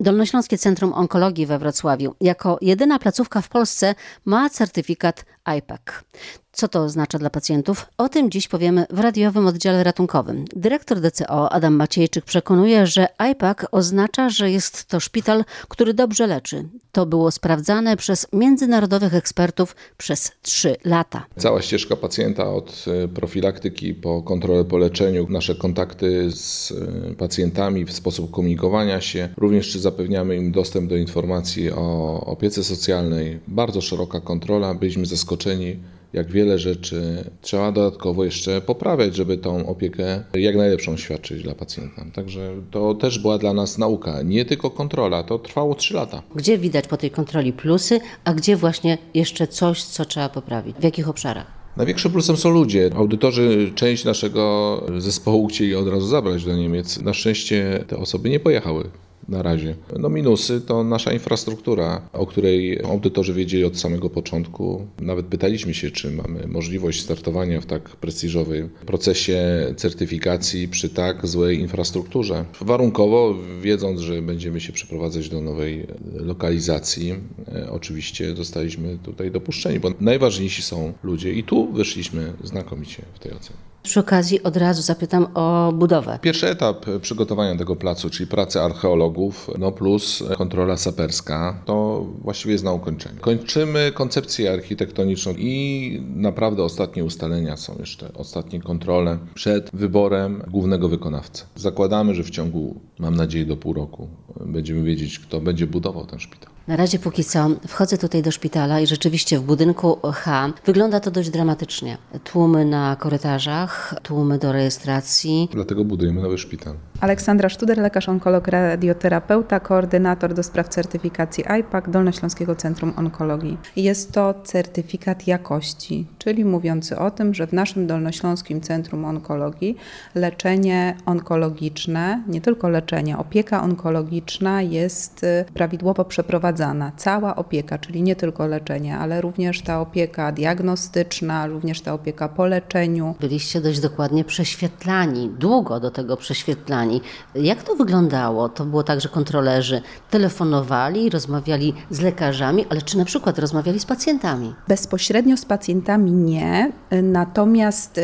Dolnośląskie Centrum Onkologii we Wrocławiu. Jako jedyna placówka w Polsce ma certyfikat IPAC. Co to oznacza dla pacjentów? O tym dziś powiemy w radiowym oddziale ratunkowym. Dyrektor DCO Adam Maciejczyk przekonuje, że IPAC oznacza, że jest to szpital, który dobrze leczy. To było sprawdzane przez międzynarodowych ekspertów przez trzy lata. Cała ścieżka pacjenta od e, profilaktyki po kontrolę po leczeniu, nasze kontakty z e, pacjentami, w sposób komunikowania się, również czy zapewniamy im dostęp do informacji o opiece socjalnej. Bardzo szeroka kontrola, byliśmy zaskoczeni jak wiele rzeczy trzeba dodatkowo jeszcze poprawiać, żeby tą opiekę jak najlepszą świadczyć dla pacjenta. Także to też była dla nas nauka, nie tylko kontrola, to trwało 3 lata. Gdzie widać po tej kontroli plusy, a gdzie właśnie jeszcze coś, co trzeba poprawić? W jakich obszarach? Największym plusem są ludzie. Audytorzy część naszego zespołu chcieli od razu zabrać do Niemiec. Na szczęście te osoby nie pojechały na razie. No minusy to nasza infrastruktura, o której audytorzy wiedzieli od samego początku. Nawet pytaliśmy się, czy mamy możliwość startowania w tak prestiżowym procesie certyfikacji przy tak złej infrastrukturze. Warunkowo, wiedząc, że będziemy się przeprowadzać do nowej lokalizacji, e, oczywiście zostaliśmy tutaj dopuszczeni, bo najważniejsi są ludzie i tu wyszliśmy znakomicie w tej ocenie. Przy okazji od razu zapytam o budowę. Pierwszy etap przygotowania tego placu, czyli pracy archeologów, no plus kontrola saperska, to właściwie jest na ukończeniu. Kończymy koncepcję architektoniczną i naprawdę ostatnie ustalenia są jeszcze, ostatnie kontrole przed wyborem głównego wykonawcy. Zakładamy, że w ciągu, mam nadzieję, do pół roku będziemy wiedzieć, kto będzie budował ten szpital. Na razie póki co wchodzę tutaj do szpitala i rzeczywiście w budynku H wygląda to dość dramatycznie. Tłumy na korytarzach, tłumy do rejestracji. Dlatego budujemy nowy szpital. Aleksandra Sztuder, lekarz onkolog, radioterapeuta, koordynator do spraw certyfikacji IPAC Dolnośląskiego Centrum Onkologii. Jest to certyfikat jakości, czyli mówiący o tym, że w naszym Dolnośląskim Centrum Onkologii leczenie onkologiczne, nie tylko leczenie, opieka onkologiczna jest y, prawidłowo przeprowadzana. Cała opieka, czyli nie tylko leczenie, ale również ta opieka diagnostyczna, również ta opieka po leczeniu. Byliście dość dokładnie prześwietlani, długo do tego prześwietlani. Jak to wyglądało? To było tak, że kontrolerzy telefonowali, rozmawiali z lekarzami, ale czy na przykład rozmawiali z pacjentami? Bezpośrednio z pacjentami nie, natomiast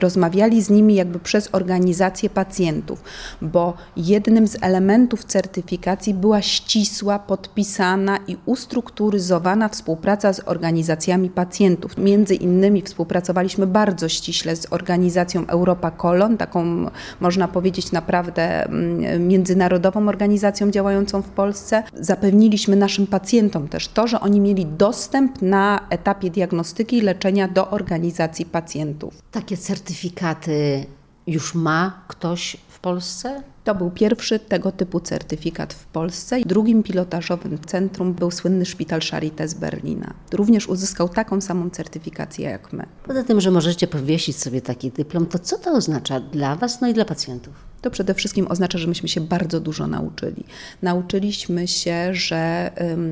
rozmawiali z nimi jakby przez organizację pacjentów, bo jednym z elementów certyfikacji była ścisła, podpisana i ustrukturyzowana współpraca z organizacjami pacjentów. Między innymi współpracowaliśmy bardzo ściśle z organizacją Europa Colon, taką można powiedzieć naprawdę mm, międzynarodową organizacją działającą w Polsce. Zapewniliśmy naszym pacjentom też to, że oni mieli dostęp na etapie diagnostyki i leczenia do organizacji pacjentów. Takie certyfikaty już ma ktoś w Polsce? To był pierwszy tego typu certyfikat w Polsce. Drugim pilotażowym centrum był słynny szpital Charité z Berlina. Również uzyskał taką samą certyfikację jak my. Poza tym, że możecie powiesić sobie taki dyplom, to co to oznacza dla Was, no i dla pacjentów? To przede wszystkim oznacza, że myśmy się bardzo dużo nauczyli. Nauczyliśmy się, że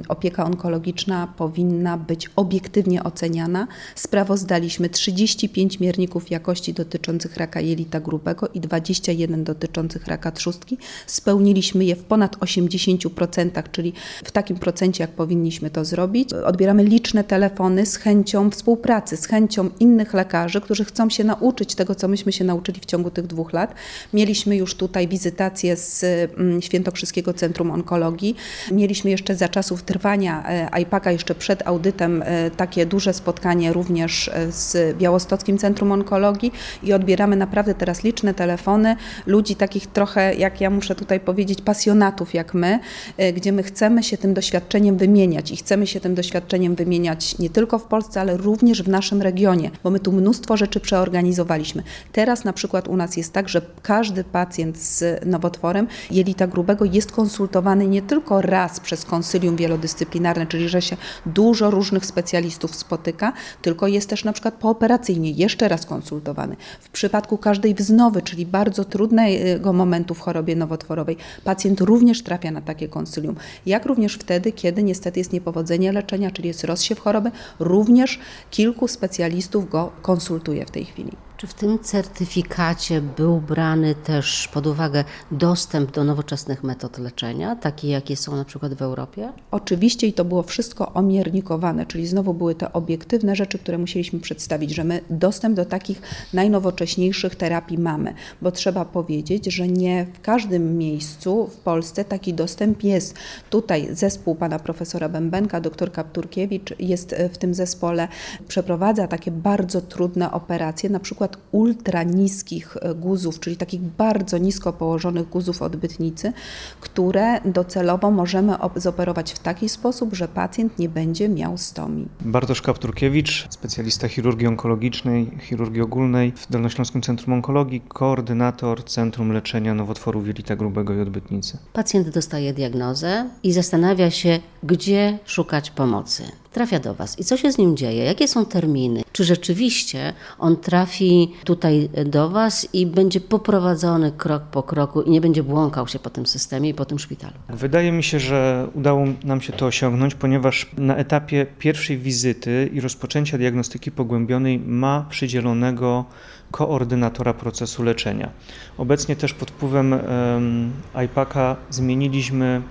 opieka onkologiczna powinna być obiektywnie oceniana. Sprawozdaliśmy 35 mierników jakości dotyczących raka jelita grubego i 21 dotyczących raka trzustki. Spełniliśmy je w ponad 80%, czyli w takim procencie, jak powinniśmy to zrobić. Odbieramy liczne telefony z chęcią współpracy, z chęcią innych lekarzy, którzy chcą się nauczyć tego, co myśmy się nauczyli w ciągu tych dwóch lat. Mieliśmy już tutaj wizytację z mm, Świętokrzyskiego Centrum Onkologii. Mieliśmy jeszcze za czasów trwania IPAC-a, jeszcze przed audytem, e, takie duże spotkanie również e, z Białostockim Centrum Onkologii i odbieramy naprawdę teraz liczne telefony ludzi takich trochę, jak ja muszę tutaj powiedzieć, pasjonatów jak my, e, gdzie my chcemy się tym doświadczeniem wymieniać i chcemy się tym doświadczeniem wymieniać nie tylko w Polsce, ale również w naszym regionie, bo my tu mnóstwo rzeczy przeorganizowaliśmy. Teraz na przykład u nas jest tak, że każdy pacjent z nowotworem jelita grubego jest konsultowany nie tylko raz przez konsylium wielodyscyplinarne, czyli że się dużo różnych specjalistów spotyka, tylko jest też na przykład pooperacyjnie jeszcze raz konsultowany. W przypadku każdej wznowy, czyli bardzo trudnego momentu w chorobie nowotworowej, pacjent również trafia na takie konsylium. Jak również wtedy, kiedy niestety jest niepowodzenie leczenia, czyli jest rozsiew choroby, również kilku specjalistów go konsultuje w tej chwili. Czy w tym certyfikacie był brany też pod uwagę dostęp do nowoczesnych metod leczenia, takie jakie są na przykład w Europie? Oczywiście i to było wszystko omiernikowane, czyli znowu były te obiektywne rzeczy, które musieliśmy przedstawić, że my dostęp do takich najnowocześniejszych terapii mamy, bo trzeba powiedzieć, że nie w każdym miejscu w Polsce taki dostęp jest. Tutaj zespół pana profesora Bębenka, dr Kapturkiewicz jest w tym zespole, przeprowadza takie bardzo trudne operacje, na przykład przykład ultra niskich e, guzów, czyli takich bardzo nisko położonych guzów odbytnicy, które docelowo możemy zoperować w taki sposób, że pacjent nie będzie miał stomii. Bartosz Kapturkiewicz, specjalista chirurgii onkologicznej, chirurgii ogólnej w Dolnośląskim Centrum Onkologii, koordynator Centrum Leczenia Nowotworów Jelita Grubego i Odbytnicy. Pacjent dostaje diagnozę i zastanawia się, gdzie szukać pomocy trafia do Was. I co się z nim dzieje? Jakie są terminy? Czy rzeczywiście on trafi tutaj do Was i będzie poprowadzony krok po kroku i nie będzie błąkał się po tym systemie i po tym szpitalu? Wydaje mi się, że udało nam się to osiągnąć, ponieważ na etapie pierwszej wizyty i rozpoczęcia diagnostyki pogłębionej ma przydzielonego koordynatora procesu leczenia. Obecnie też pod wpływem um, IPAC-a zmieniliśmy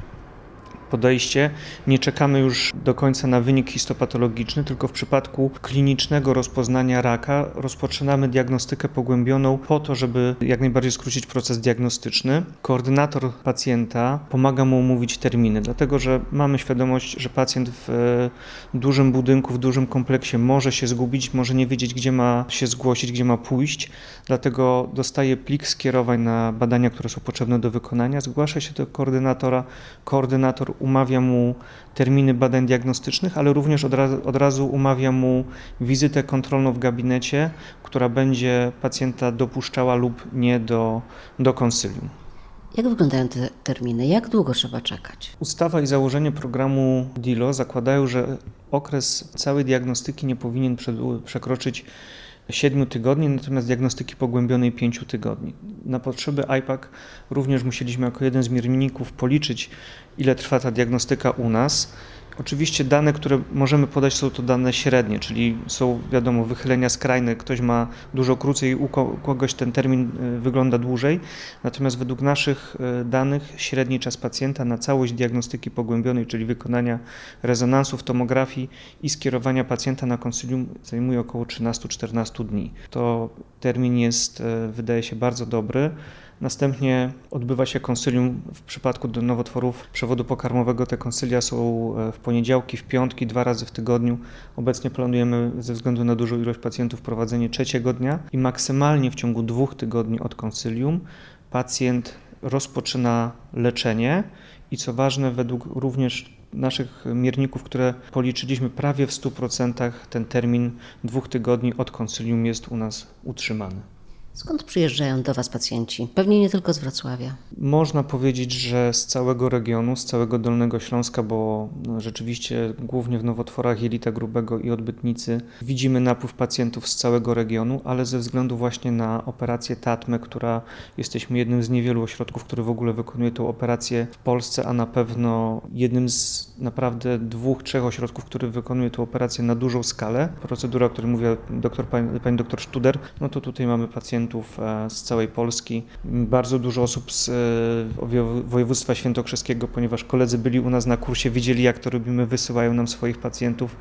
podejście. Nie czekamy już do końca na wynik histopatologiczny, tylko w przypadku klinicznego rozpoznania raka rozpoczynamy diagnostykę pogłębioną po to, żeby jak najbardziej skrócić proces diagnostyczny. Koordynator pacjenta pomaga mu umówić terminy, dlatego że mamy świadomość, że pacjent w e, dużym budynku, w dużym kompleksie może się zgubić, może nie wiedzieć, gdzie ma się zgłosić, gdzie ma pójść, dlatego dostaje plik skierowań na badania, które są potrzebne do wykonania, zgłasza się do koordynatora, koordynator umawia mu terminy badań diagnostycznych, ale również od razu, od razu umawia mu wizytę kontrolną w gabinecie, która będzie pacjenta dopuszczała lub nie do, do konsylium. Jak wyglądają te terminy? Jak długo trzeba czekać? Ustawa i założenie programu DILO zakładają, że okres całej diagnostyki nie powinien przekroczyć 7 tygodni, natomiast diagnostyki pogłębionej 5 tygodni. Na potrzeby IPAC również musieliśmy jako jeden z mierników policzyć, ile trwa ta diagnostyka u nas Oczywiście dane, które możemy podać, są to dane średnie, czyli są, wiadomo, wychylenia skrajne. Ktoś ma dużo krócej, u kogoś ten termin y, wygląda dłużej. Natomiast według naszych y, danych średni czas pacjenta na całość diagnostyki pogłębionej, czyli wykonania rezonansów, tomografii i skierowania pacjenta na konsylium zajmuje około 13-14 dni. To termin jest, y, wydaje się, bardzo dobry. Następnie odbywa się konsylium w przypadku nowotworów przewodu pokarmowego. Te konsylia są e, w poniedziałki, w piątki, dwa razy w tygodniu. Obecnie planujemy ze względu na dużą ilość pacjentów prowadzenie trzeciego dnia i maksymalnie w ciągu dwóch tygodni od konsylium pacjent rozpoczyna leczenie i co ważne, według również naszych mierników, które policzyliśmy, prawie w 100% ten termin dwóch tygodni od konsylium jest u nas utrzymany. Skąd przyjeżdżają do Was pacjenci? Pewnie nie tylko z Wrocławia. Można powiedzieć, że z całego regionu, z całego Dolnego Śląska, bo no, rzeczywiście głównie w nowotworach jelita grubego i odbytnicy widzimy napływ pacjentów z całego regionu, ale ze względu właśnie na operację TATME, która jesteśmy jednym z niewielu ośrodków, który w ogóle wykonuje tę operację w Polsce, a na pewno jednym z naprawdę dwóch, trzech ośrodków, który wykonuje tę operację na dużą skalę. Procedura, o której mówiła doktor, pani, pani doktor no to tutaj mamy pacjentów e, z całej Polski, bardzo dużo osób z e, województwa świętokrzyskiego, ponieważ koledzy byli u nas na kursie, widzieli jak to robimy, wysyłają nam swoich pacjentów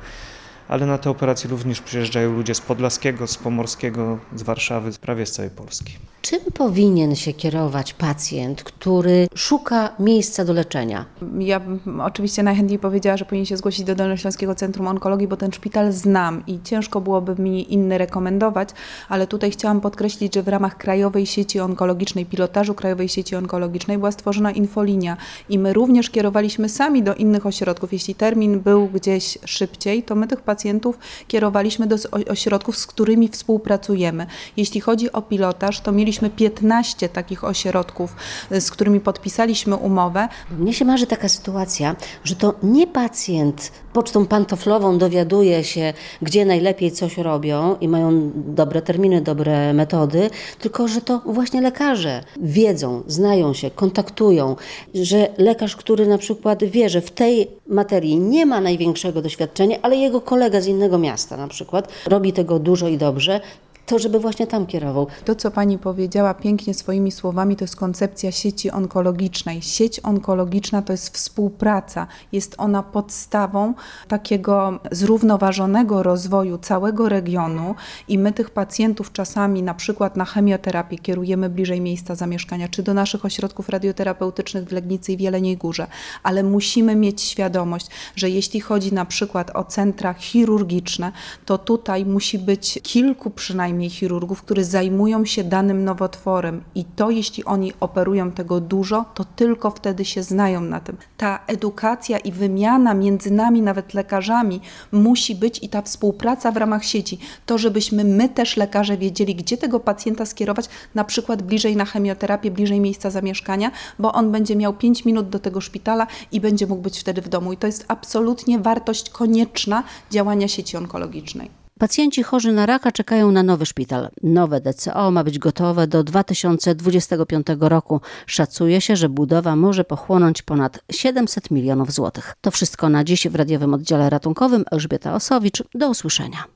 ale na te operacje również przyjeżdżają ludzie z Podlaskiego, z Pomorskiego, z Warszawy, prawie z całej Polski. Czym powinien się kierować pacjent, który szuka miejsca do leczenia? Ja oczywiście najchętniej powiedziała, że powinien się zgłosić do Dolnośląskiego Centrum Onkologii, bo ten szpital znam i ciężko byłoby mi inny rekomendować, ale tutaj chciałam podkreślić, że w ramach Krajowej Sieci Onkologicznej, pilotażu Krajowej Sieci Onkologicznej była stworzona infolinia i my również kierowaliśmy sami do innych ośrodków. Jeśli termin był gdzieś szybciej, to my tych pacjentów kierowaliśmy do ośrodków, z którymi współpracujemy. Jeśli chodzi o pilotaż, to mieliśmy mieliśmy 15 takich ośrodków, y, z którymi podpisaliśmy umowę. Mnie się marzy taka sytuacja, że to nie pacjent pocztą pantoflową dowiaduje się, gdzie najlepiej coś robią i mają dobre terminy, dobre metody, tylko że to właśnie lekarze wiedzą, znają się, kontaktują, że lekarz, który na przykład wie, że w tej materii nie ma największego doświadczenia, ale jego kolega z innego miasta na przykład robi tego dużo i dobrze, to żeby właśnie tam kierował. To, co pani powiedziała pięknie swoimi słowami, to jest koncepcja sieci onkologicznej. Sieć onkologiczna to jest współpraca. Jest ona podstawą takiego zrównoważonego rozwoju całego regionu i my tych pacjentów czasami na przykład na chemioterapię kierujemy bliżej miejsca zamieszkania, czy do naszych ośrodków radioterapeutycznych w Legnicy i w Jeleniej Górze, ale musimy mieć świadomość, że jeśli chodzi na przykład o centra chirurgiczne, to tutaj musi być kilku przynajmniej chirurgów, którzy zajmują się danym nowotworem i to jeśli oni operują tego dużo, to tylko wtedy się znają na tym. Ta edukacja i wymiana między nami, nawet lekarzami, musi być i ta współpraca w ramach sieci. To, żebyśmy my też lekarze wiedzieli, gdzie tego pacjenta skierować, na przykład bliżej na chemioterapię, bliżej miejsca zamieszkania, bo on będzie miał 5 minut do tego szpitala i będzie mógł być wtedy w domu. I to jest absolutnie wartość konieczna działania sieci onkologicznej. Pacjenci chorzy na raka czekają na nowy szpital. Nowe DCO ma być gotowe do 2025 roku. Szacuje się, że budowa może pochłonąć ponad 700 milionów złotych. To wszystko na dziś w radiowym oddziale ratunkowym. Elżbieta Osowicz. Do usłyszenia.